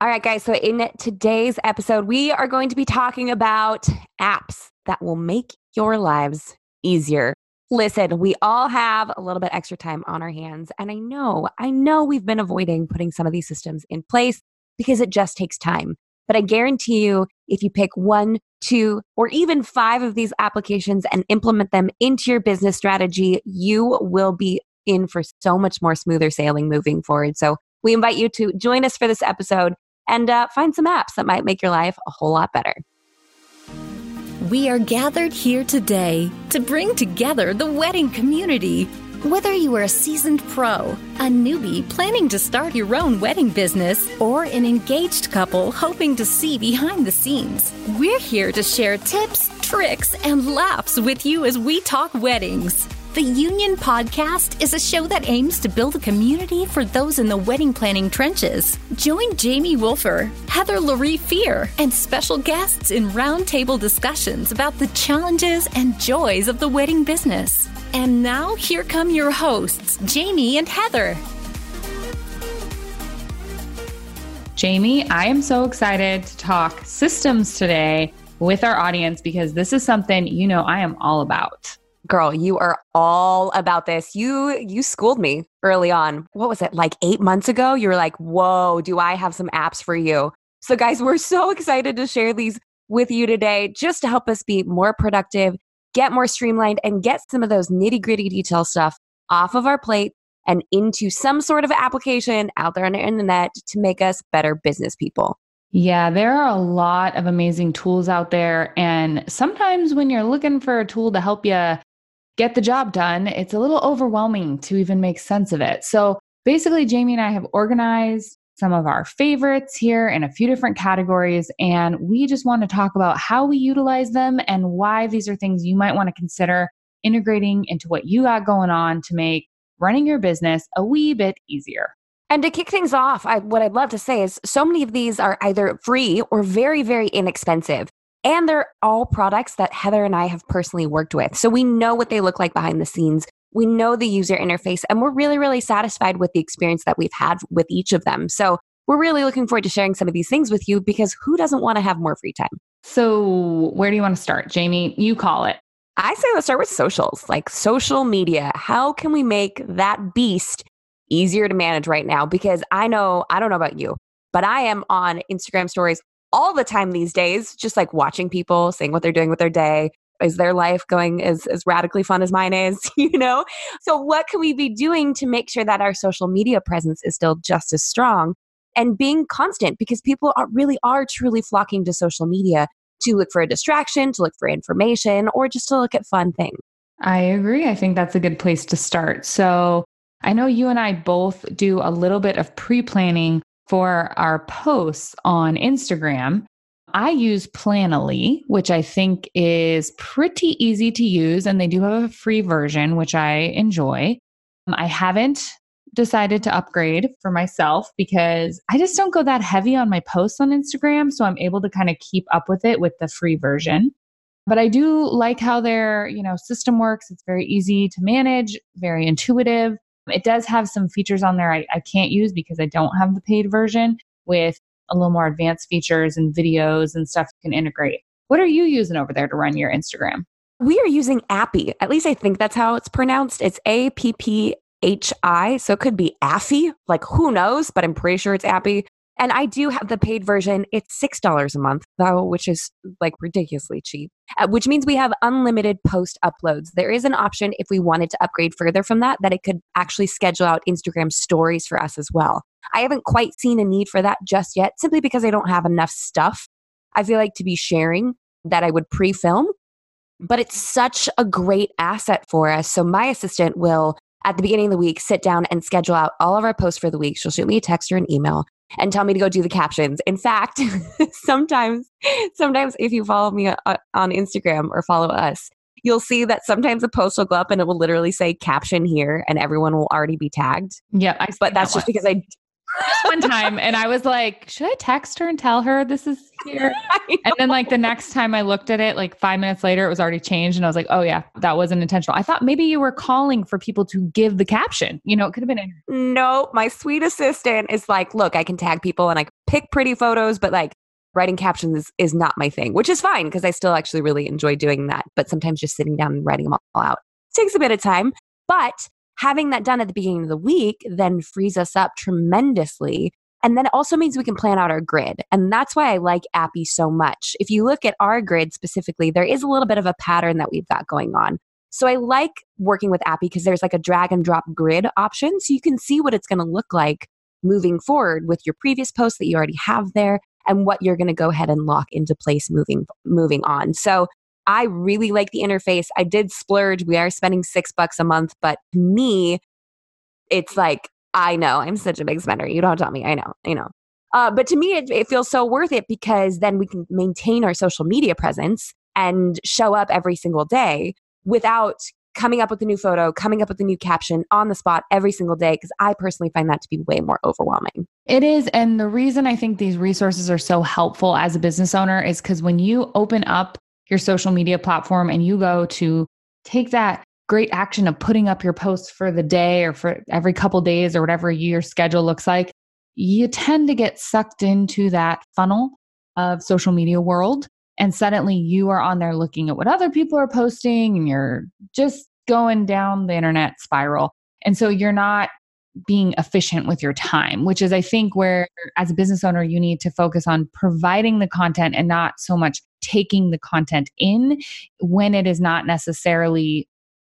All right, guys. So, in today's episode, we are going to be talking about apps that will make your lives easier. Listen, we all have a little bit extra time on our hands. And I know, I know we've been avoiding putting some of these systems in place because it just takes time. But I guarantee you, if you pick one, two, or even five of these applications and implement them into your business strategy, you will be in for so much more smoother sailing moving forward. So we invite you to join us for this episode and uh, find some apps that might make your life a whole lot better. We are gathered here today to bring together the wedding community. Whether you are a seasoned pro, a newbie planning to start your own wedding business, or an engaged couple hoping to see behind the scenes, we're here to share tips, tricks, and laughs with you as we talk weddings. The Union Podcast is a show that aims to build a community for those in the wedding planning trenches. Join Jamie Wolfer, Heather Laurie Fear, and special guests in roundtable discussions about the challenges and joys of the wedding business. And now, here come your hosts, Jamie and Heather. Jamie, I am so excited to talk systems today with our audience because this is something you know I am all about girl you are all about this. You you schooled me early on. What was it like eight months ago? You were like whoa do i have some apps for you? So guys we're so excited to share these with you today just to help us be more productive get more streamlined and get some of those nitty gritty detail stuff off of our plate and into some sort of application out there on the internet to make us better business people. Yeah, there are a lot of amazing tools out there. And sometimes when you're looking for a tool to help you get the job done, it's a little overwhelming to even make sense of it. So basically, Jamie and I have organized some of our favorites here in a few different categories. And we just want to talk about how we utilize them and why these are things you might want to consider integrating into what you got going on to make running your business a wee bit easier. And to kick things off, I, what I'd love to say is so many of these are either free or very, very inexpensive. And they're all products that Heather and I have personally worked with. So we know what they look like behind the scenes. We know the user interface, and we're really, really satisfied with the experience that we've had with each of them. So we're really looking forward to sharing some of these things with you because who doesn't want to have more free time? So, where do you want to start? Jamie, you call it. I say let's start with socials, like social media. How can we make that beast easier to manage right now? Because I know, I don't know about you, but I am on Instagram stories all the time these days, just like watching people, seeing what they're doing with their day. Is their life going as, as radically fun as mine is? You know? So, what can we be doing to make sure that our social media presence is still just as strong and being constant? Because people are really are truly flocking to social media to look for a distraction, to look for information, or just to look at fun things. I agree. I think that's a good place to start. So, I know you and I both do a little bit of pre planning for our posts on Instagram, I use Planoly, which I think is pretty easy to use, and they do have a free version, which I enjoy. Um, I haven't decided to upgrade for myself because I just don't go that heavy on my posts on Instagram. So I'm able to kind of keep up with it with the free version. But I do like how their, you know, system works. It's very easy to manage, very intuitive. It does have some features on there I, I can't use because I don't have the paid version with a little more advanced features and videos and stuff you can integrate. What are you using over there to run your Instagram? We are using Appy. At least I think that's how it's pronounced. It's A P P H I. So it could be Affy. Like who knows, but I'm pretty sure it's Appy. And I do have the paid version. It's $6 a month, though, which is like ridiculously cheap, uh, which means we have unlimited post uploads. There is an option if we wanted to upgrade further from that, that it could actually schedule out Instagram stories for us as well. I haven't quite seen a need for that just yet, simply because I don't have enough stuff. I feel like to be sharing that I would pre film, but it's such a great asset for us. So my assistant will at the beginning of the week sit down and schedule out all of our posts for the week. She'll shoot me a text or an email and tell me to go do the captions. In fact, sometimes, sometimes if you follow me uh, on Instagram or follow us, you'll see that sometimes a post will go up and it will literally say caption here and everyone will already be tagged. Yeah. but that's that just because I, one time and I was like, should I text her and tell her this is here? and then like the next time I looked at it, like five minutes later, it was already changed. And I was like, oh yeah, that wasn't intentional. I thought maybe you were calling for people to give the caption. You know, it could have been. In- no, my sweet assistant is like, look, I can tag people and I pick pretty photos, but like writing captions is, is not my thing, which is fine because I still actually really enjoy doing that. But sometimes just sitting down and writing them all out takes a bit of time. But having that done at the beginning of the week then frees us up tremendously. And then it also means we can plan out our grid. And that's why I like Apphi so much. If you look at our grid specifically, there is a little bit of a pattern that we've got going on. So I like working with Apphi because there's like a drag and drop grid option. So you can see what it's going to look like moving forward with your previous posts that you already have there and what you're going to go ahead and lock into place moving moving on. So I really like the interface. I did splurge. We are spending six bucks a month, but to me, it's like, I know I'm such a big spender. You don't tell me. I know, I know. Uh, but to me, it, it feels so worth it because then we can maintain our social media presence and show up every single day without coming up with a new photo, coming up with a new caption on the spot every single day, because I personally find that to be way more overwhelming. It is. And the reason I think these resources are so helpful as a business owner is because when you open up your social media platform and you go to take that great action of putting up your posts for the day or for every couple days or whatever your schedule looks like, you tend to get sucked into that funnel of social media world. And suddenly you are on there looking at what other people are posting and you're just going down the internet spiral. And so you're not being efficient with your time, which is, I think, where as a business owner, you need to focus on providing the content and not so much taking the content in when it is not necessarily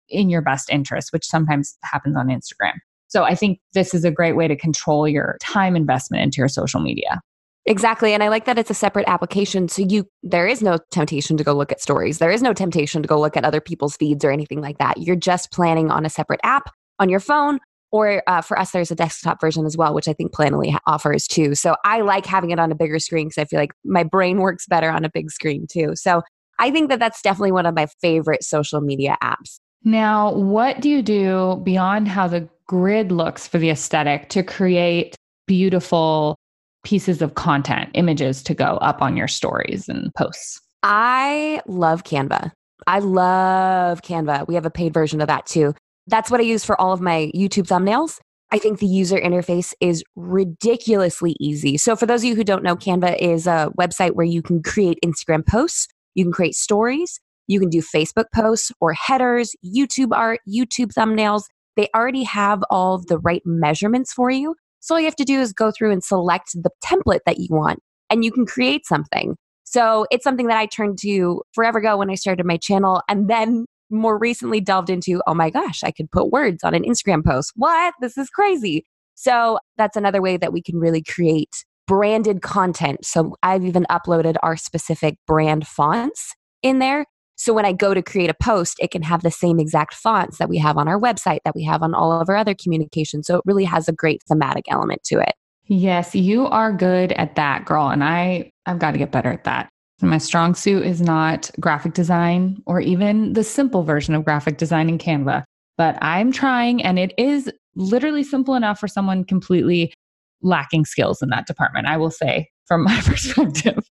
in your best interest, which sometimes happens on Instagram. So I think this is a great way to control your time investment into your social media. Exactly. And I like that it's a separate application. So you there is no temptation to go look at stories. There is no temptation to go look at other people's feeds or anything like that. You're just planning on a separate app on your phone or uh, for us, there's a desktop version as well, which I think Planoly offers too. So I like having it on a bigger screen because I feel like my brain works better on a big screen too. So I think that that's definitely one of my favorite social media apps. Now, what do you do beyond how the grid looks for the aesthetic to create beautiful pieces of content, images to go up on your stories and posts? I love Canva. I love Canva. We have a paid version of that too. That's what I use for all of my YouTube thumbnails. I think the user interface is ridiculously easy. So, for those of you who don't know, Canva is a website where you can create Instagram posts, you can create stories, you can do Facebook posts or headers, YouTube art, YouTube thumbnails. They already have all the right measurements for you. So, all you have to do is go through and select the template that you want, and you can create something. So, it's something that I turned to forever ago when I started my channel. And then more recently delved into, oh my gosh, I could put words on an Instagram post. What? This is crazy. So that's another way that we can really create branded content. So I've even uploaded our specific brand fonts in there. So when I go to create a post, it can have the same exact fonts that we have on our website, that we have on all of our other communications. So it really has a great thematic element to it. Yes, you are good at that, girl. And I, I've got to get better at that. My strong suit is not graphic design or even the simple version of graphic design in Canva, but I'm trying and it is literally simple enough for someone completely lacking skills in that department, I will say from my perspective.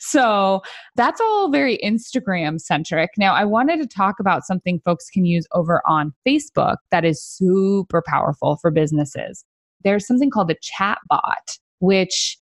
so that's all very Instagram centric. Now, I wanted to talk about something folks can use over on Facebook that is super powerful for businesses. There's something called a chat bot, which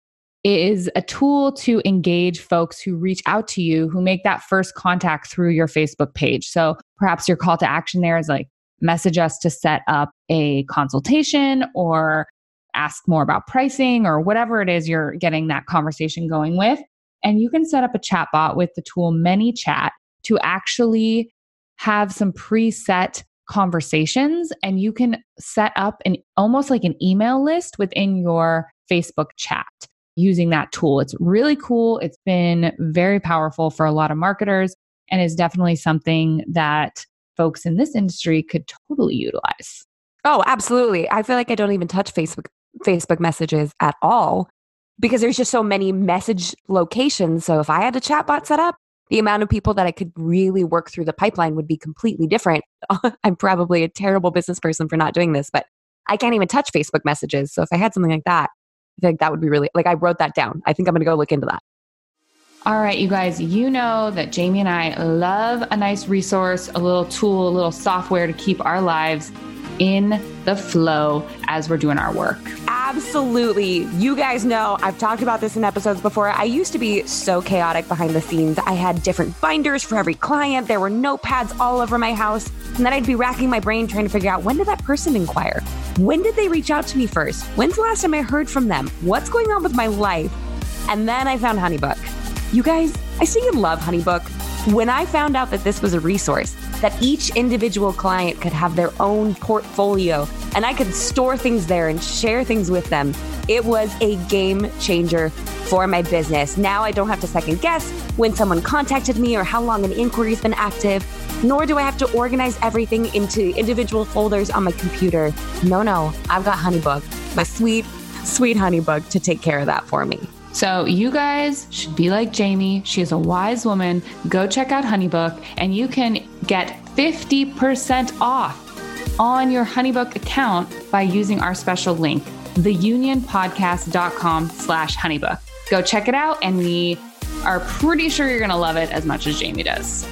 is a tool to engage folks who reach out to you who make that first contact through your Facebook page. So perhaps your call to action there is like message us to set up a consultation or ask more about pricing or whatever it is you're getting that conversation going with. And you can set up a chat bot with the tool ManyChat to actually have some preset conversations and you can set up an almost like an email list within your Facebook chat using that tool. It's really cool. It's been very powerful for a lot of marketers and is definitely something that folks in this industry could totally utilize. Oh, absolutely. I feel like I don't even touch Facebook Facebook messages at all because there's just so many message locations. So if I had a chatbot set up, the amount of people that I could really work through the pipeline would be completely different. I'm probably a terrible business person for not doing this, but I can't even touch Facebook messages. So if I had something like that, think that would be really, like, I wrote that down. I think I'm going to go look into that. All right, you guys, you know that Jamie and I love a nice resource, a little tool, a little software to keep our lives in the flow as we're doing our work. Absolutely. You guys know I've talked about this in episodes before. I used to be so chaotic behind the scenes. I had different binders for every client, there were notepads all over my house. And then I'd be racking my brain trying to figure out when did that person inquire? When did they reach out to me first? When's the last time I heard from them? What's going on with my life? And then I found Honeybook. You guys, I see you love Honeybook. When I found out that this was a resource, that each individual client could have their own portfolio and I could store things there and share things with them, it was a game changer for my business. Now I don't have to second guess when someone contacted me or how long an inquiry's been active, nor do I have to organize everything into individual folders on my computer. No, no, I've got Honeybook, my sweet, sweet Honeybook to take care of that for me. So, you guys should be like Jamie. She is a wise woman. Go check out Honeybook, and you can get 50% off on your Honeybook account by using our special link, theunionpodcast.com slash honeybook. Go check it out, and we are pretty sure you're going to love it as much as Jamie does.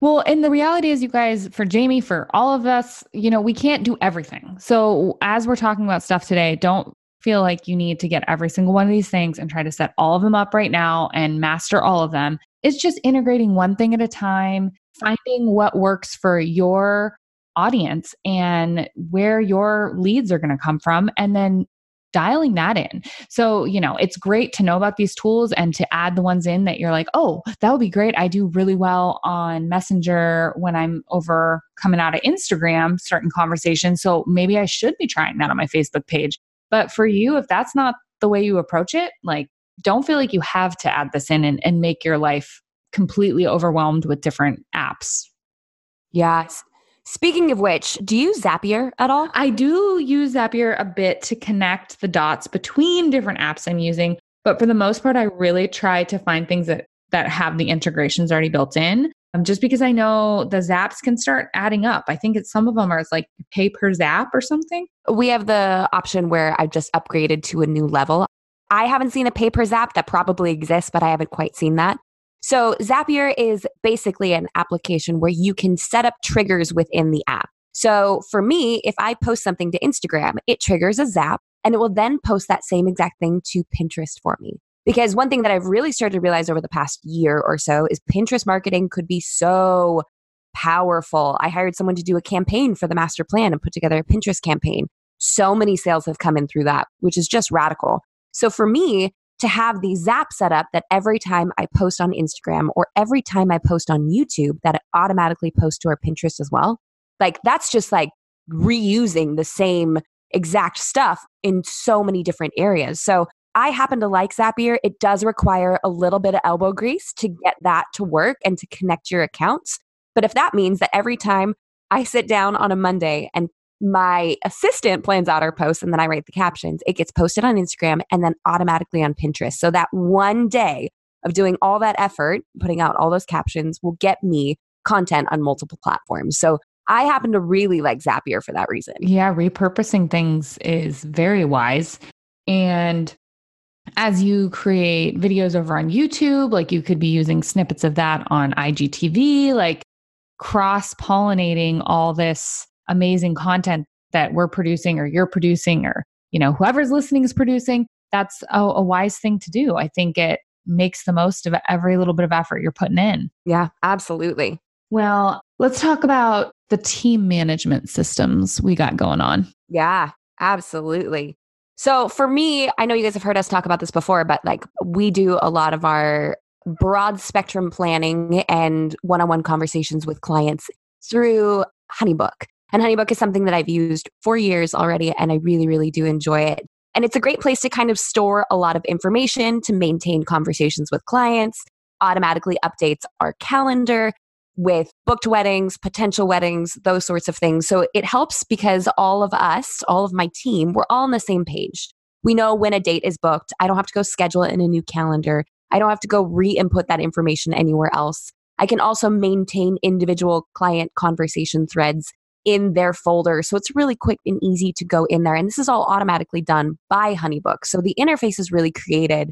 Well, and the reality is, you guys, for Jamie, for all of us, you know, we can't do everything. So, as we're talking about stuff today, don't feel like you need to get every single one of these things and try to set all of them up right now and master all of them. It's just integrating one thing at a time, finding what works for your audience and where your leads are going to come from, and then dialing that in. So, you know, it's great to know about these tools and to add the ones in that you're like, oh, that would be great. I do really well on Messenger when I'm over coming out of Instagram, certain conversations. So maybe I should be trying that on my Facebook page. But for you, if that's not the way you approach it, like don't feel like you have to add this in and, and make your life completely overwhelmed with different apps. Yes. Speaking of which, do you use Zapier at all? I do use Zapier a bit to connect the dots between different apps I'm using, but for the most part, I really try to find things that that have the integrations already built in. Um, just because I know the zaps can start adding up. I think it's some of them are like pay per zap or something. We have the option where I've just upgraded to a new level. I haven't seen a pay per zap that probably exists, but I haven't quite seen that. So Zapier is basically an application where you can set up triggers within the app. So for me, if I post something to Instagram, it triggers a zap and it will then post that same exact thing to Pinterest for me. Because one thing that I've really started to realize over the past year or so is Pinterest marketing could be so powerful. I hired someone to do a campaign for the master plan and put together a Pinterest campaign. So many sales have come in through that, which is just radical. So for me, to have the zap set up that every time I post on Instagram or every time I post on YouTube, that it automatically posts to our Pinterest as well. Like that's just like reusing the same exact stuff in so many different areas. So I happen to like Zapier. It does require a little bit of elbow grease to get that to work and to connect your accounts. But if that means that every time I sit down on a Monday and my assistant plans out our posts and then I write the captions, it gets posted on Instagram and then automatically on Pinterest. So that one day of doing all that effort, putting out all those captions will get me content on multiple platforms. So I happen to really like Zapier for that reason. Yeah, repurposing things is very wise. And as you create videos over on YouTube, like you could be using snippets of that on IGTV, like cross pollinating all this amazing content that we're producing or you're producing or you know whoever's listening is producing that's a, a, wise thing to do. I think it makes the most of every little bit of effort you're putting in. Yeah absolutely. Well let's talk about the team management systems we got going on. Yeah absolutely. So for me i know you guys have heard us talk about this before but like we do a lot of our broad spectrum planning and one-on-one conversations with clients through honeybook and Honeybook is something that I've used for years already, and I really, really do enjoy it. And it's a great place to kind of store a lot of information to maintain conversations with clients, automatically updates our calendar with booked weddings, potential weddings, those sorts of things. So it helps because all of us, all of my team, we're all on the same page. We know when a date is booked. I don't have to go schedule it in a new calendar. I don't have to go re input that information anywhere else. I can also maintain individual client conversation threads in their folder. So it's really quick and easy to go in there. And this is all automatically done by Honeybook. So the interface is really created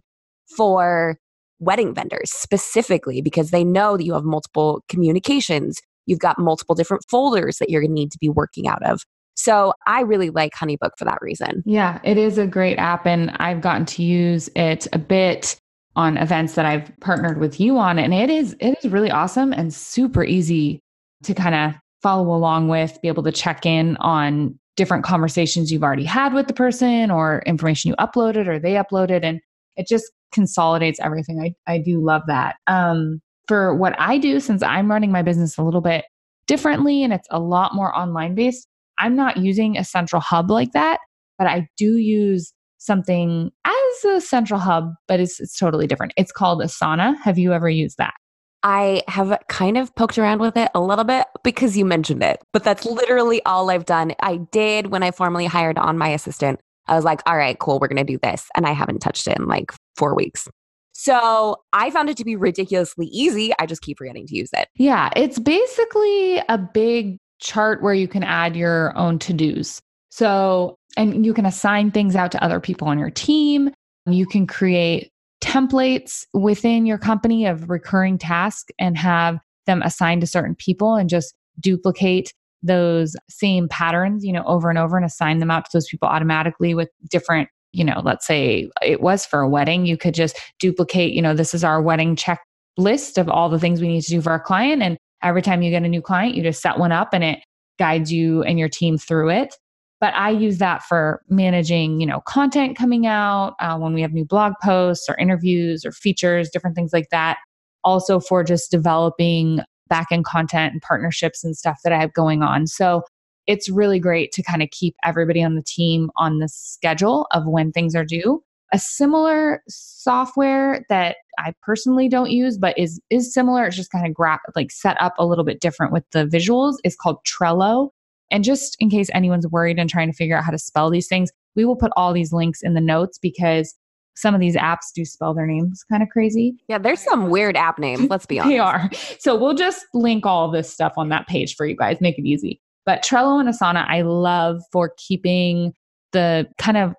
for wedding vendors specifically because they know that you have multiple communications. You've got multiple different folders that you're going to need to be working out of. So I really like Honeybook for that reason. Yeah, it is a great app. And I've gotten to use it a bit on events that I've partnered with you on. And it is, it is really awesome and super easy to kind of follow along with, be able to check in on different conversations you've already had with the person or information you uploaded or they uploaded. And it just consolidates everything. I, I do love that. Um, for what I do, since I'm running my business a little bit differently and it's a lot more online based, I'm not using a central hub like that, but I do use something as a central hub, but it's, it's totally different. It's called Asana. Have you ever used that? I have kind of poked around with it a little bit because you mentioned it, but that's literally all I've done. I did when I formally hired on my assistant. I was like, all right, cool, we're going to do this. And I haven't touched it in like four weeks. So I found it to be ridiculously easy. I just keep forgetting to use it. Yeah, it's basically a big chart where you can add your own to dos. So, and you can assign things out to other people on your team. You can create templates within your company of recurring tasks and have them assigned to certain people and just duplicate those same patterns, you know, over and over and assign them out to those people automatically with different, you know, let's say it was for a wedding, you could just duplicate, you know, this is our wedding checklist of all the things we need to do for our client. And every time you get a new client, you just set one up and it guides you and your team through it. But I use that for managing, you know, content coming out uh, when we have new blog posts or interviews or features, different things like that. Also for just developing back end content and partnerships and stuff that I have going on. So it's really great to kind of keep everybody on the team on the schedule of when things are due. A similar software that I personally don't use, but is is similar. It's just kind of gra- like set up a little bit different with the visuals. Is called Trello. And just in case anyone's worried and trying to figure out how to spell these things, we will put all these links in the notes because some of these apps do spell their names kind of crazy. Yeah, there's some weird app names, let's be honest. they are. So we'll just link all this stuff on that page for you guys, make it easy. But Trello and Asana, I love for keeping the kind of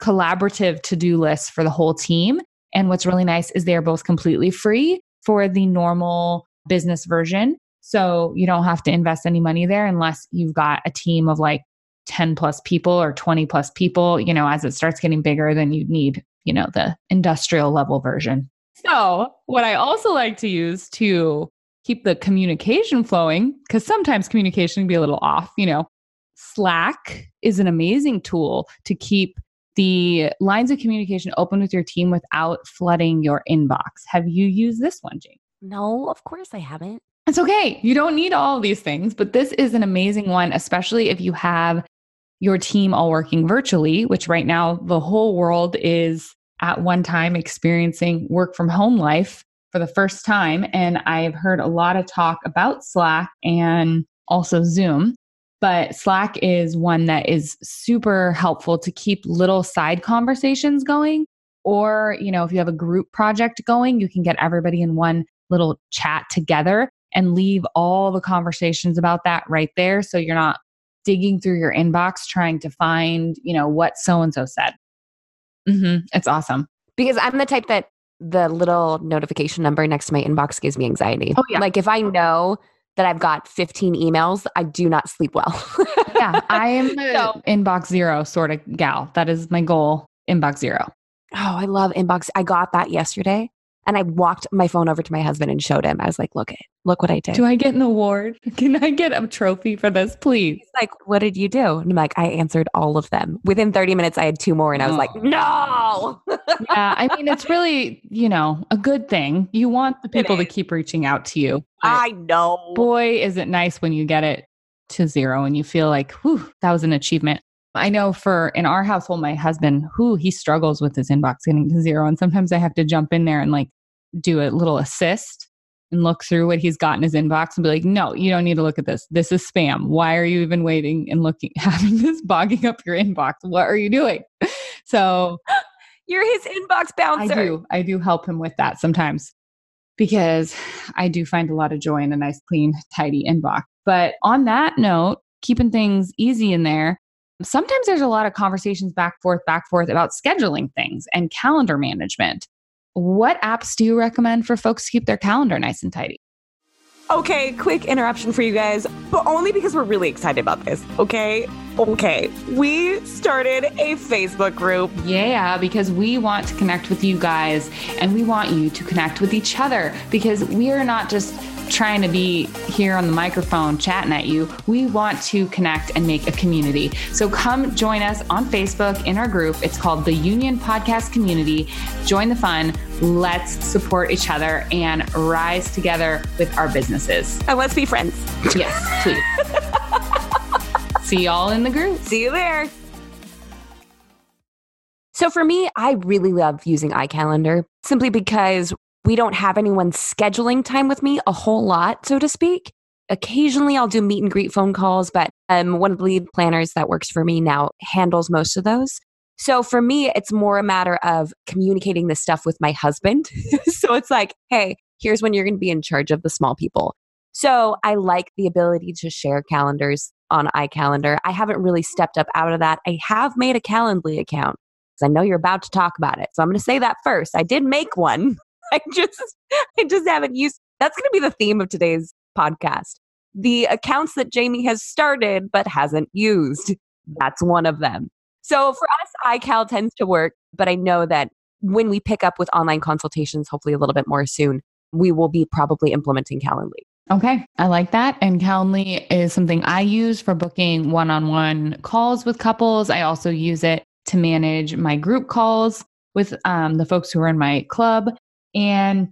collaborative to do list for the whole team. And what's really nice is they're both completely free for the normal business version. So you don't have to invest any money there unless you've got a team of like 10 plus people or 20 plus people. You know, as it starts getting bigger, then you need you know, the industrial level version. So, what I also like to use to keep the communication flowing, because sometimes communication can be a little off, you know, Slack is an amazing tool to keep the lines of communication open with your team without flooding your inbox. Have you used this one, Jane? No, of course I haven't. It's okay. You don't need all these things, but this is an amazing one, especially if you have your team all working virtually, which right now the whole world is at one time experiencing work from home life for the first time. And I've heard a lot of talk about Slack and also Zoom. But Slack is one that is super helpful to keep little side conversations going. Or, you know, if you have a group project going, you can get everybody in one little chat together and leave all the conversations about that right there. So you're not digging through your inbox trying to find, you know, what so and so said. Mm-hmm. It's awesome. Because I'm the type that the little notification number next to my inbox gives me anxiety. Oh, yeah. Like if I know that I've got 15 emails, I do not sleep well. yeah, I am so, inbox zero sort of gal. That is my goal, inbox zero. Oh, I love inbox. I got that yesterday. And I walked my phone over to my husband and showed him. I was like, look it, look what I did. Do I get an award? Can I get a trophy for this, please? He's like, what did you do? And I'm like, I answered all of them. Within 30 minutes, I had two more. And I was oh. like, no. yeah. I mean, it's really, you know, a good thing. You want the people to keep reaching out to you. I know. Boy, is it nice when you get it to zero and you feel like, whew, that was an achievement. I know for in our household, my husband, who he struggles with his inbox getting to zero. And sometimes I have to jump in there and like do a little assist and look through what he's got in his inbox and be like, no, you don't need to look at this. This is spam. Why are you even waiting and looking, having this bogging up your inbox? What are you doing? So you're his inbox bouncer. I do. I do help him with that sometimes because I do find a lot of joy in a nice, clean, tidy inbox. But on that note, keeping things easy in there. Sometimes there's a lot of conversations back forth back forth about scheduling things and calendar management. What apps do you recommend for folks to keep their calendar nice and tidy? Okay, quick interruption for you guys, but only because we're really excited about this, okay? Okay, we started a Facebook group. Yeah, because we want to connect with you guys and we want you to connect with each other because we are not just trying to be here on the microphone chatting at you. We want to connect and make a community. So come join us on Facebook in our group. It's called the Union Podcast Community. Join the fun. Let's support each other and rise together with our businesses. And let's be friends. Yes, please. See y'all in the group. See you there. So for me, I really love using iCalendar simply because we don't have anyone scheduling time with me a whole lot, so to speak. Occasionally, I'll do meet and greet phone calls, but um, one of the lead planners that works for me now handles most of those. So for me, it's more a matter of communicating this stuff with my husband. so it's like, hey, here's when you're going to be in charge of the small people. So I like the ability to share calendars on iCalendar. I haven't really stepped up out of that. I have made a Calendly account because I know you're about to talk about it. So I'm going to say that first. I did make one. I just I just haven't used that's going to be the theme of today's podcast. The accounts that Jamie has started but hasn't used. That's one of them. So for us, iCal tends to work, but I know that when we pick up with online consultations, hopefully a little bit more soon, we will be probably implementing Calendly. Okay, I like that. And Calendly is something I use for booking one on one calls with couples. I also use it to manage my group calls with um, the folks who are in my club. And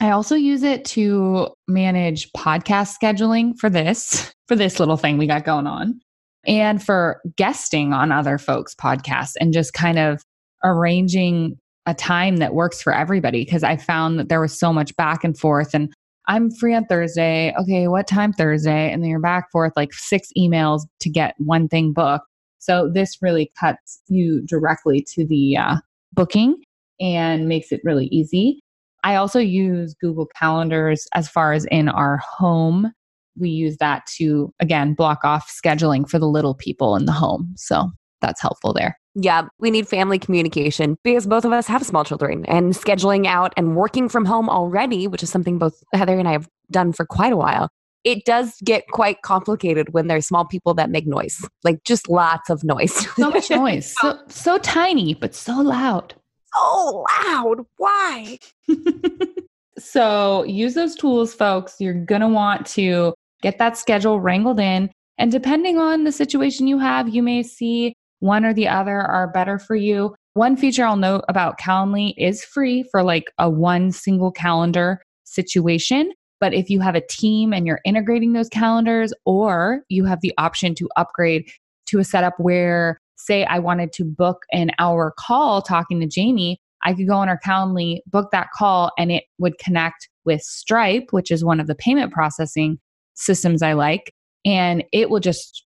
I also use it to manage podcast scheduling for this, for this little thing we got going on, and for guesting on other folks' podcasts and just kind of arranging a time that works for everybody. Cause I found that there was so much back and forth and I'm free on Thursday. Okay, what time Thursday? And then you're back forth like six emails to get one thing booked. So this really cuts you directly to the uh, booking and makes it really easy. I also use Google Calendars as far as in our home. We use that to, again, block off scheduling for the little people in the home. So that's helpful there. Yeah, we need family communication because both of us have small children and scheduling out and working from home already, which is something both Heather and I have done for quite a while. It does get quite complicated when there's small people that make noise, like just lots of noise. So much noise. So so tiny, but so loud so loud. Why? so use those tools, folks. You're going to want to get that schedule wrangled in. And depending on the situation you have, you may see one or the other are better for you. One feature I'll note about Calendly is free for like a one single calendar situation. But if you have a team and you're integrating those calendars, or you have the option to upgrade to a setup where say I wanted to book an hour call talking to Jamie, I could go on our Calendly, book that call, and it would connect with Stripe, which is one of the payment processing systems I like. And it will just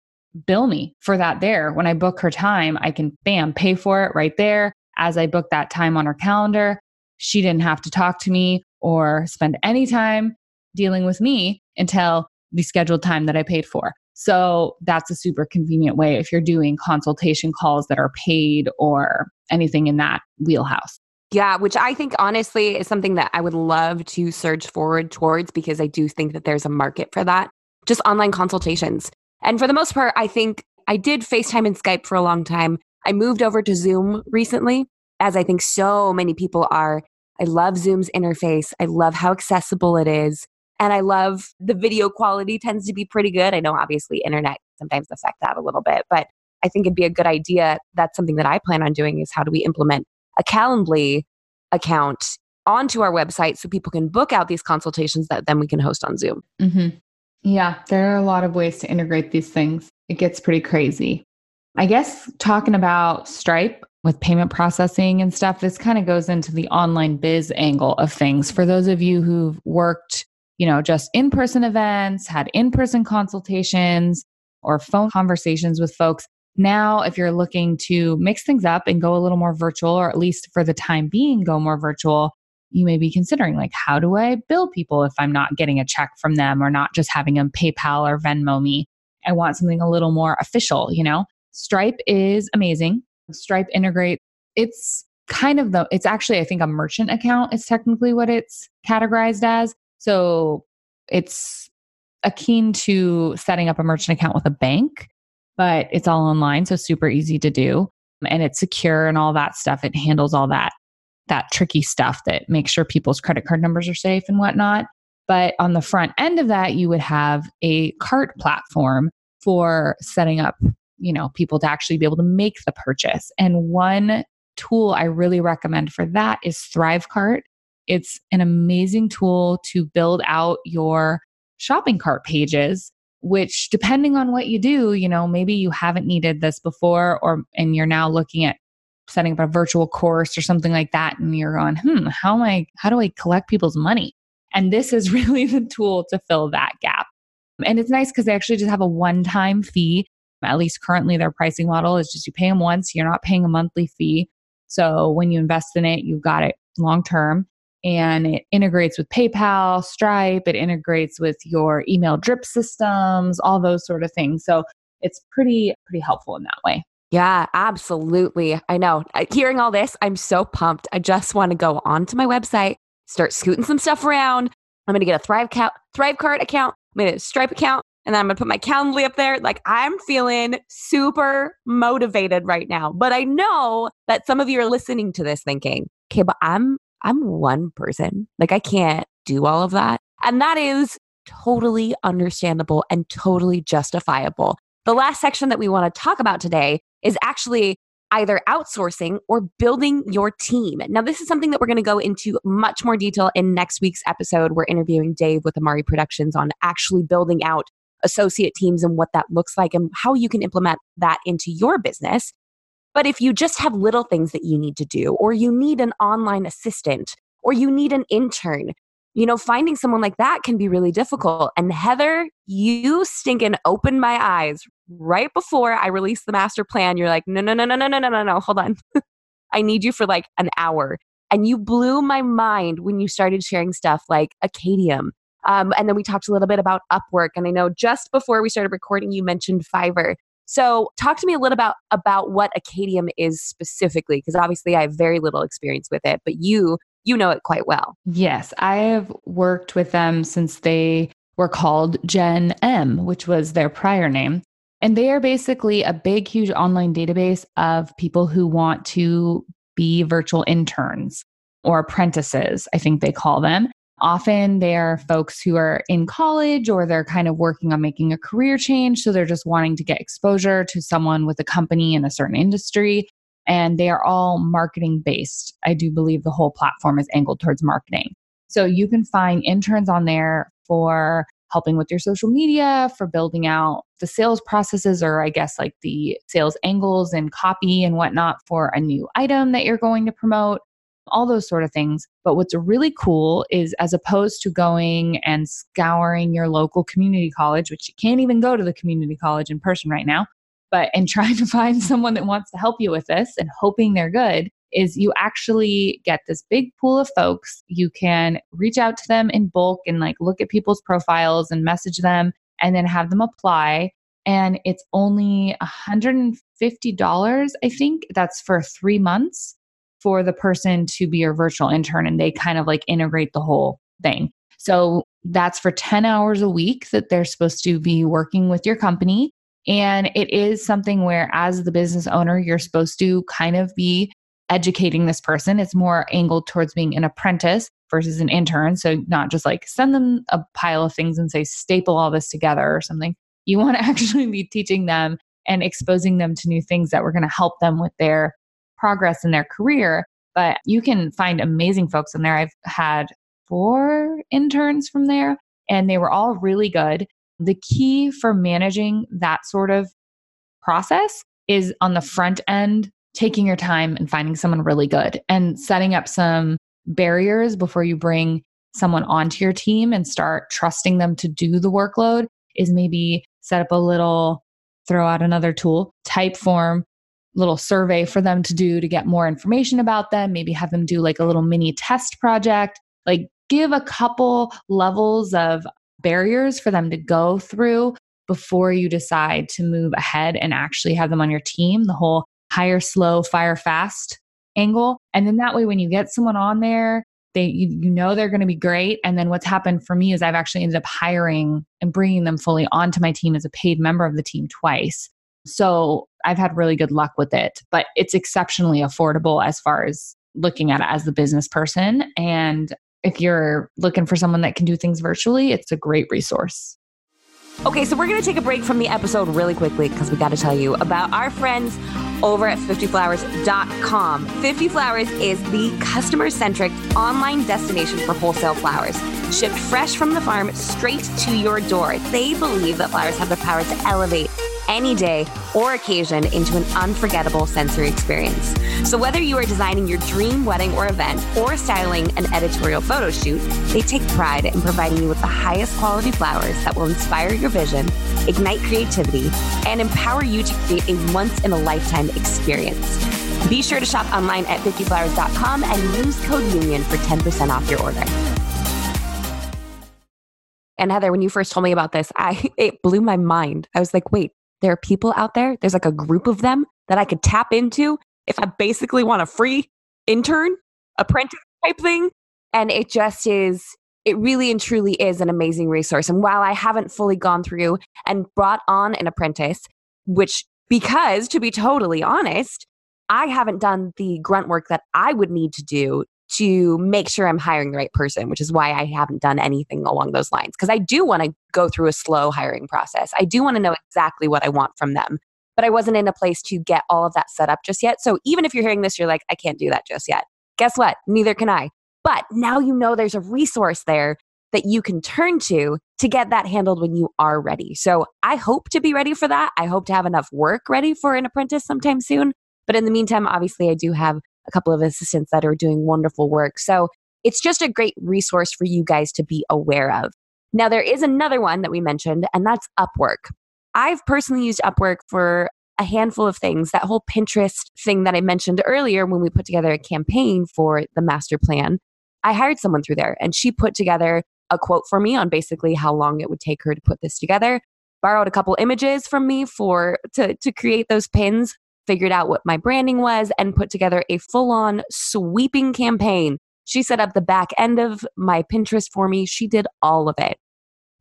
bill me for that there. When I book her time, I can bam, pay for it right there as I book that time on her calendar. She didn't have to talk to me or spend any time dealing with me until the scheduled time that I paid for. So that's a super convenient way if you're doing consultation calls that are paid or anything in that wheelhouse. Yeah, which I think honestly is something that I would love to surge forward towards because I do think that there's a market for that. Just online consultations. And for the most part, I think I did FaceTime and Skype for a long time. I moved over to Zoom recently, as I think so many people are. I love Zoom's interface. I love how accessible it is. And I love the video quality tends to be pretty good. I know obviously internet sometimes affect that a little bit, but I think it'd be a good idea. That's something that I plan on doing is how do we implement a Calendly account onto our website so people can book out these consultations that then we can host on Zoom. Mm-hmm. Yeah, there are a lot of ways to integrate these things. It gets pretty crazy. I guess talking about Stripe with payment processing and stuff, this kind of goes into the online biz angle of things. For those of you who've worked you know, just in person events, had in person consultations or phone conversations with folks. Now, if you're looking to mix things up and go a little more virtual, or at least for the time being, go more virtual, you may be considering like, how do I bill people if I'm not getting a check from them or not just having them PayPal or Venmo me? I want something a little more official, you know? Stripe is amazing. Stripe integrate. It's kind of the, it's actually, I think, a merchant account is technically what it's categorized as. So it's akin to setting up a merchant account with a bank, but it's all online. So super easy to do. And it's secure and all that stuff. It handles all that that tricky stuff that makes sure people's credit card numbers are safe and whatnot. But on the front end of that, you would have a cart platform for setting up, you know, people to actually be able to make the purchase. And one tool I really recommend for that is Thrivecart. It's an amazing tool to build out your shopping cart pages which depending on what you do you know maybe you haven't needed this before or and you're now looking at setting up a virtual course or something like that and you're going hmm how am i how do i collect people's money? And this is really the tool to fill that gap. And it's nice because they actually just have a one time fee. At least currently their pricing model is just you pay them once you're not paying a monthly fee. So when you invest in it you've got it long term and it integrates with PayPal, Stripe, it integrates with your email drip systems, all those sort of things. So it's pretty pretty helpful in that way. Yeah, absolutely. I know. Hearing all this, I'm so pumped. I just want to go onto my website, start scooting some stuff around. I'm going to get a Thrive, ca- Thrivecart account, I'm going to Stripe account, and then I'm going to put my Calendly up there. Like I'm feeling super motivated right now. But I know that some of you are listening to this thinking, okay, but I'm I'm one person. Like I can't do all of that. And that is totally understandable and totally justifiable. The last section that we want to talk about today is actually either outsourcing or building your team. Now, this is something that we're going to go into much more detail in next week's episode. We're interviewing Dave with Amari Productions on actually building out associate teams and what that looks like and how you can implement that into your business. But if you just have little things that you need to do, or you need an online assistant, or you need an intern, you know, finding someone like that can be really difficult. And Heather, you stinking opened my eyes right before I released the master plan. You're like, no, no, no, no, no, no, no, no, no, hold on. I need you for like an hour. And you blew my mind when you started sharing stuff like Acadium. Um, and then we talked a little bit about Upwork. And I know just before we started recording, you mentioned Fiverr. So, talk to me a little about about what Acadium is specifically, because obviously I have very little experience with it, but you you know it quite well. Yes, I have worked with them since they were called Gen M, which was their prior name. And they are basically a big, huge online database of people who want to be virtual interns or apprentices, I think they call them. Often they are folks who are in college or they're kind of working on making a career change. So they're just wanting to get exposure to someone with a company in a certain industry. And they are all marketing based. I do believe the whole platform is angled towards marketing. So you can find interns on there for helping with your social media, for building out the sales processes, or I guess like the sales angles and copy and whatnot for a new item that you're going to promote all those sort of things. But what's really cool is as opposed to going and scouring your local community college, which you can't even go to the community college in person right now, but and trying to find someone that wants to help you with this and hoping they're good, is you actually get this big pool of folks. You can reach out to them in bulk and like look at people's profiles and message them and then have them apply. And it's only $150, I think. That's for three months for the person to be your virtual intern and they kind of like integrate the whole thing. So that's for 10 hours a week that they're supposed to be working with your company. And it is something where, as the business owner, you're supposed to kind of be educating this person. It's more angled towards being an apprentice versus an intern. So, not just like send them a pile of things and say, staple all this together or something. You want to actually be teaching them and exposing them to new things that were going to help them with their progress in their career. But you can find amazing folks in there. I've had four interns from there, and they were all really good. The key for managing that sort of process is on the front end, taking your time and finding someone really good and setting up some barriers before you bring someone onto your team and start trusting them to do the workload is maybe set up a little throw out another tool typeform little survey for them to do to get more information about them, maybe have them do like a little mini test project, like give a couple levels of barriers for them to go through before you decide to move ahead and actually have them on your team, the whole hire slow, fire fast angle. And then that way, when you get someone on there, they you, you know they're going to be great. And then what's happened for me is I've actually ended up hiring and bringing them fully onto my team as a paid member of the team twice. So I've had really good luck with it, but it's exceptionally affordable as far as looking at it as the business person. And if you're looking for someone that can do things virtually, it's a great resource. Okay, so we're going to take a break from the episode really quickly because we got to tell you about our friends over at 50flowers.com. 50 Flowers is the customer centric online destination for wholesale flowers, shipped fresh from the farm straight to your door. They believe that flowers have the power to elevate any day or occasion into an unforgettable sensory experience. So, whether you are designing your dream wedding or event or styling an editorial photo shoot, they take pride in providing you with the highest quality flowers that will inspire your vision, ignite creativity, and empower you to create a once in a lifetime experience. Be sure to shop online at 50flowers.com and use code UNION for 10% off your order. And Heather, when you first told me about this, I it blew my mind. I was like, wait, there are people out there, there's like a group of them that I could tap into if I basically want a free intern, apprentice type thing. And it just is, it really and truly is an amazing resource. And while I haven't fully gone through and brought on an apprentice, which because to be totally honest, I haven't done the grunt work that I would need to do to make sure I'm hiring the right person, which is why I haven't done anything along those lines. Because I do want to go through a slow hiring process. I do want to know exactly what I want from them. But I wasn't in a place to get all of that set up just yet. So even if you're hearing this, you're like, I can't do that just yet. Guess what? Neither can I. But now you know there's a resource there that you can turn to to get that handled when you are ready. So I hope to be ready for that. I hope to have enough work ready for an apprentice sometime soon. But in the meantime, obviously, I do have a couple of assistants that are doing wonderful work. So it's just a great resource for you guys to be aware of. Now, there is another one that we mentioned, and that's Upwork. I've personally used Upwork for a handful of things. That whole Pinterest thing that I mentioned earlier when we put together a campaign for the master plan, I hired someone through there and she put together a quote for me on basically how long it would take her to put this together. Borrowed a couple images from me for to to create those pins, figured out what my branding was, and put together a full on sweeping campaign. She set up the back end of my Pinterest for me. She did all of it.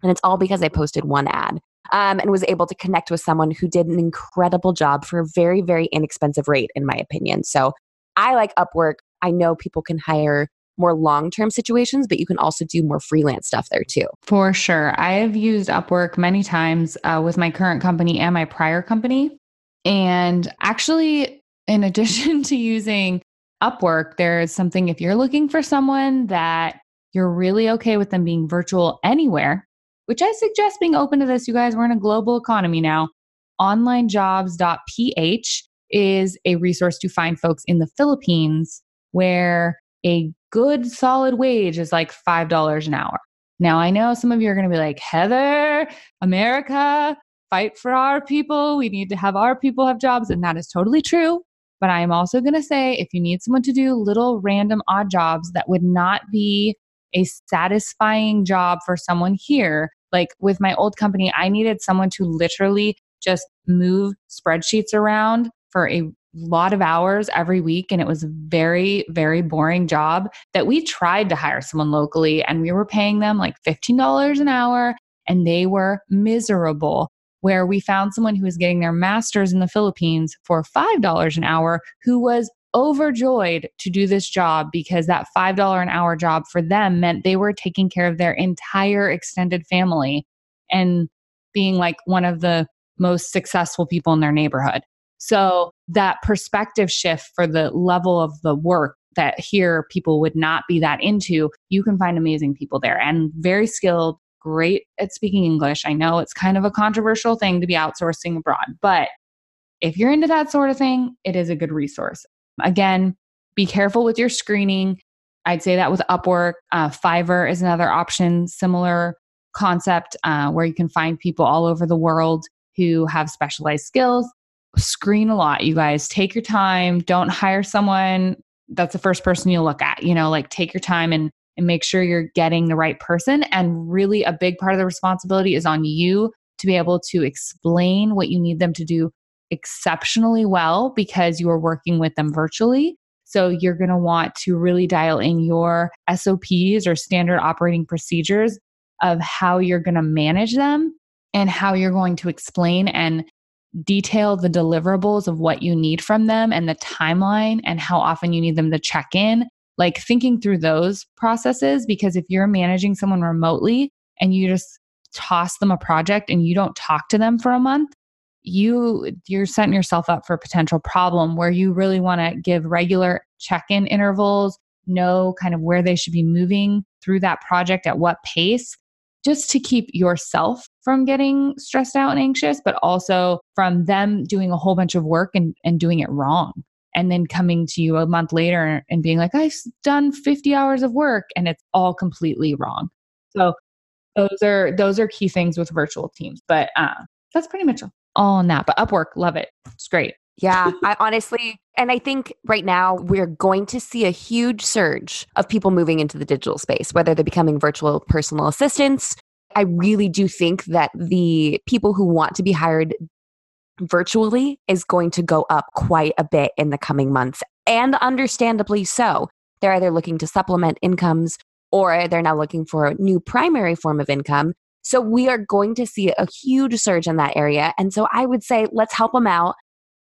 And it's all because I posted one ad um, and was able to connect with someone who did an incredible job for a very, very inexpensive rate, in my opinion. So I like Upwork. I know people can hire more long term situations, but you can also do more freelance stuff there too. For sure. I have used Upwork many times uh, with my current company and my prior company. And actually, in addition to using Upwork, there's something if you're looking for someone that you're really okay with them being virtual anywhere, which I suggest being open to this. You guys, we're in a global economy now. Onlinejobs.ph is a resource to find folks in the Philippines where a good solid wage is like $5 an hour. Now, I know some of you are going to be like, Heather, America, fight for our people. We need to have our people have jobs. And that is totally true. But I am also going to say if you need someone to do little random odd jobs that would not be a satisfying job for someone here, like with my old company, I needed someone to literally just move spreadsheets around for a lot of hours every week and it was a very very boring job that we tried to hire someone locally and we were paying them like $15 an hour and they were miserable where we found someone who was getting their master's in the Philippines for $5 an hour who was overjoyed to do this job because that $5 an hour job for them meant they were taking care of their entire extended family and being like one of the most successful people in their neighborhood. So that perspective shift for the level of the work that here people would not be that into, you can find amazing people there and very skilled, great at speaking English. I know it's kind of a controversial thing to be outsourcing abroad, but if you're into that sort of thing, it is a good resource. Again, be careful with your screening. I'd say that with Upwork. Uh, Fiverr is another option, similar concept uh, where you can find people all over the world who have specialized skills. Screen a lot, you guys. Take your time. Don't hire someone that's the first person you look at. You know, like take your time and and make sure you're getting the right person. And really, a big part of the responsibility is on you to be able to explain what you need them to do exceptionally well because you are working with them virtually. So you're going to want to really dial in your SOPs or standard operating procedures of how you're going to manage them and how you're going to explain and detail the deliverables of what you need from them and the timeline and how often you need them to check in. Like thinking through those processes, because if you're managing someone remotely and you just toss them a project and you don't talk to them for a month, you you're setting yourself up for a potential problem where you really want to give regular check-in intervals, know kind of where they should be moving through that project at what pace just to keep yourself from getting stressed out and anxious, but also from them doing a whole bunch of work and, and doing it wrong. And then coming to you a month later and being like, I've done 50 hours of work and it's all completely wrong. So those are those are key things with virtual teams. But uh, that's pretty much all on that. But Upwork, love it. It's great. Yeah, I honestly, and I think right now we're going to see a huge surge of people moving into the digital space, whether they're becoming virtual personal assistants. I really do think that the people who want to be hired virtually is going to go up quite a bit in the coming months, and understandably so. They're either looking to supplement incomes or they're now looking for a new primary form of income. So we are going to see a huge surge in that area. And so I would say let's help them out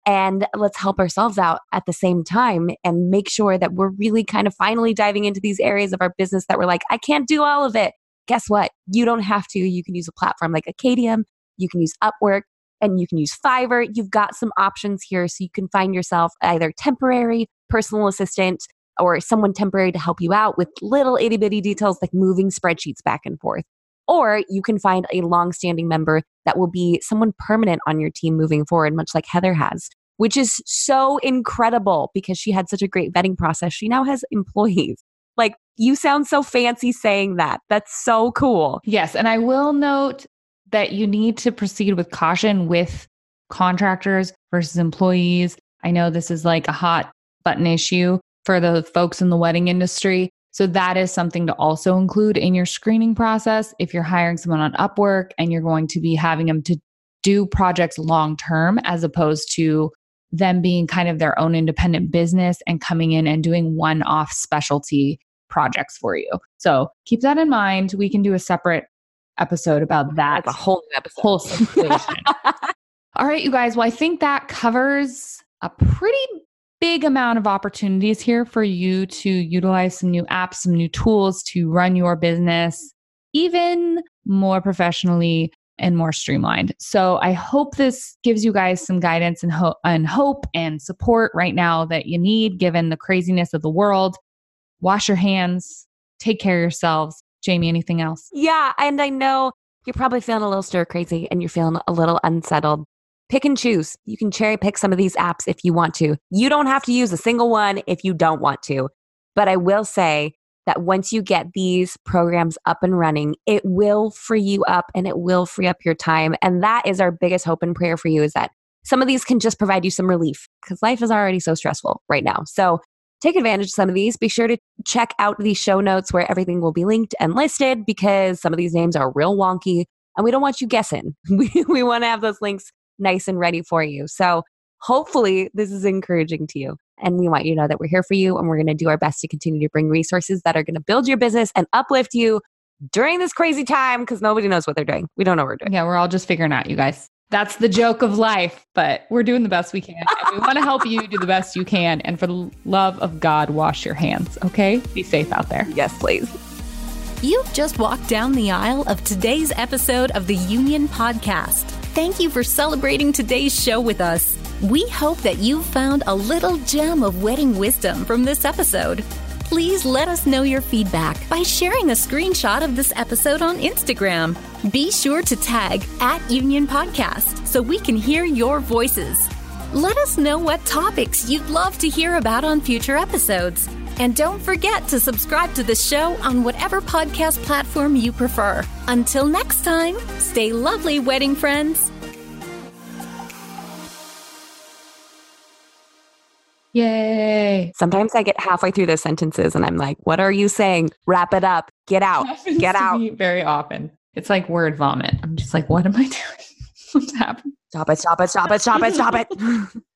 and let's help ourselves out at the same time and make sure that we're really kind of finally diving into these areas of our business that we're like, I can't do all of it. Guess what? You don't have to. You can use a platform like Acadium, you can use Upwork, and you can use Fiverr. You've got some options here so you can find yourself either temporary personal assistant or someone temporary to help you out with little itty bitty details like moving spreadsheets back and forth. Or you can find a long-standing member that will be someone permanent on your team moving forward, much like Heather has, which is so incredible because she had such a great vetting process. She now has employees. Like, you sound so fancy saying that. That's so cool. Yes. And I will note that you need to proceed with caution with contractors versus employees. I know this is like a hot button issue for the folks in the wedding industry. So that is something to also include in your screening process. If you're hiring someone on Upwork and you're going to be having them to do projects long term as opposed to them being kind of their own independent business and coming in and doing one off specialty projects for you. So keep that in mind. We can do a separate episode about that. Like a whole new episode. Whole situation. All right, you guys. Well, I think that covers a pretty big amount of opportunities here for you to utilize some new apps, some new tools to run your business even more professionally and more streamlined. So I hope this gives you guys some guidance and, ho- and hope and support right now that you need given the craziness of the world. Wash your hands, take care of yourselves. Jamie, anything else? Yeah, and I know you're probably feeling a little stir crazy and you're feeling a little unsettled pick and choose. You can cherry pick some of these apps if you want to. You don't have to use a single one if you don't want to. But I will say that once you get these programs up and running, it will free you up and it will free up your time. And that is our biggest hope and prayer for you is that some of these can just provide you some relief because life is already so stressful right now. So take advantage of some of these. Be sure to check out the show notes where everything will be linked and listed because some of these names are real wonky and we don't want you guessing. We, we want to have those links nice and ready for you. So hopefully this is encouraging to you. And we want you to know that we're here for you and we're going to do our best to continue to bring resources that are going to build your business and uplift you during this crazy time because nobody knows what they're doing. We don't know what we're doing. Yeah, we're all just figuring out, you guys. That's the joke of life, but we're doing the best we can. we want to help you do the best you can. And for the love of God, wash your hands, okay? Be safe out there. Yes, please. You've just walked down the aisle of today's episode of the Union Podcast. Thank you for celebrating today's show with us. We hope that you found a little gem of wedding wisdom from this episode. Please let us know your feedback by sharing a screenshot of this episode on Instagram. Be sure to tag at Union Podcast so we can hear your voices. Let us know what topics you'd love to hear about on future episodes. And don't forget to subscribe to the show on whatever podcast platform you prefer. Until next time, stay lovely, wedding friends. Yay. Sometimes I get halfway through those sentences and I'm like, what are you saying? Wrap it up. Get out. Get out. very often. It's like word vomit. I'm just like, what am I doing? What's happening? Stop it, stop it, stop it, stop it, stop it.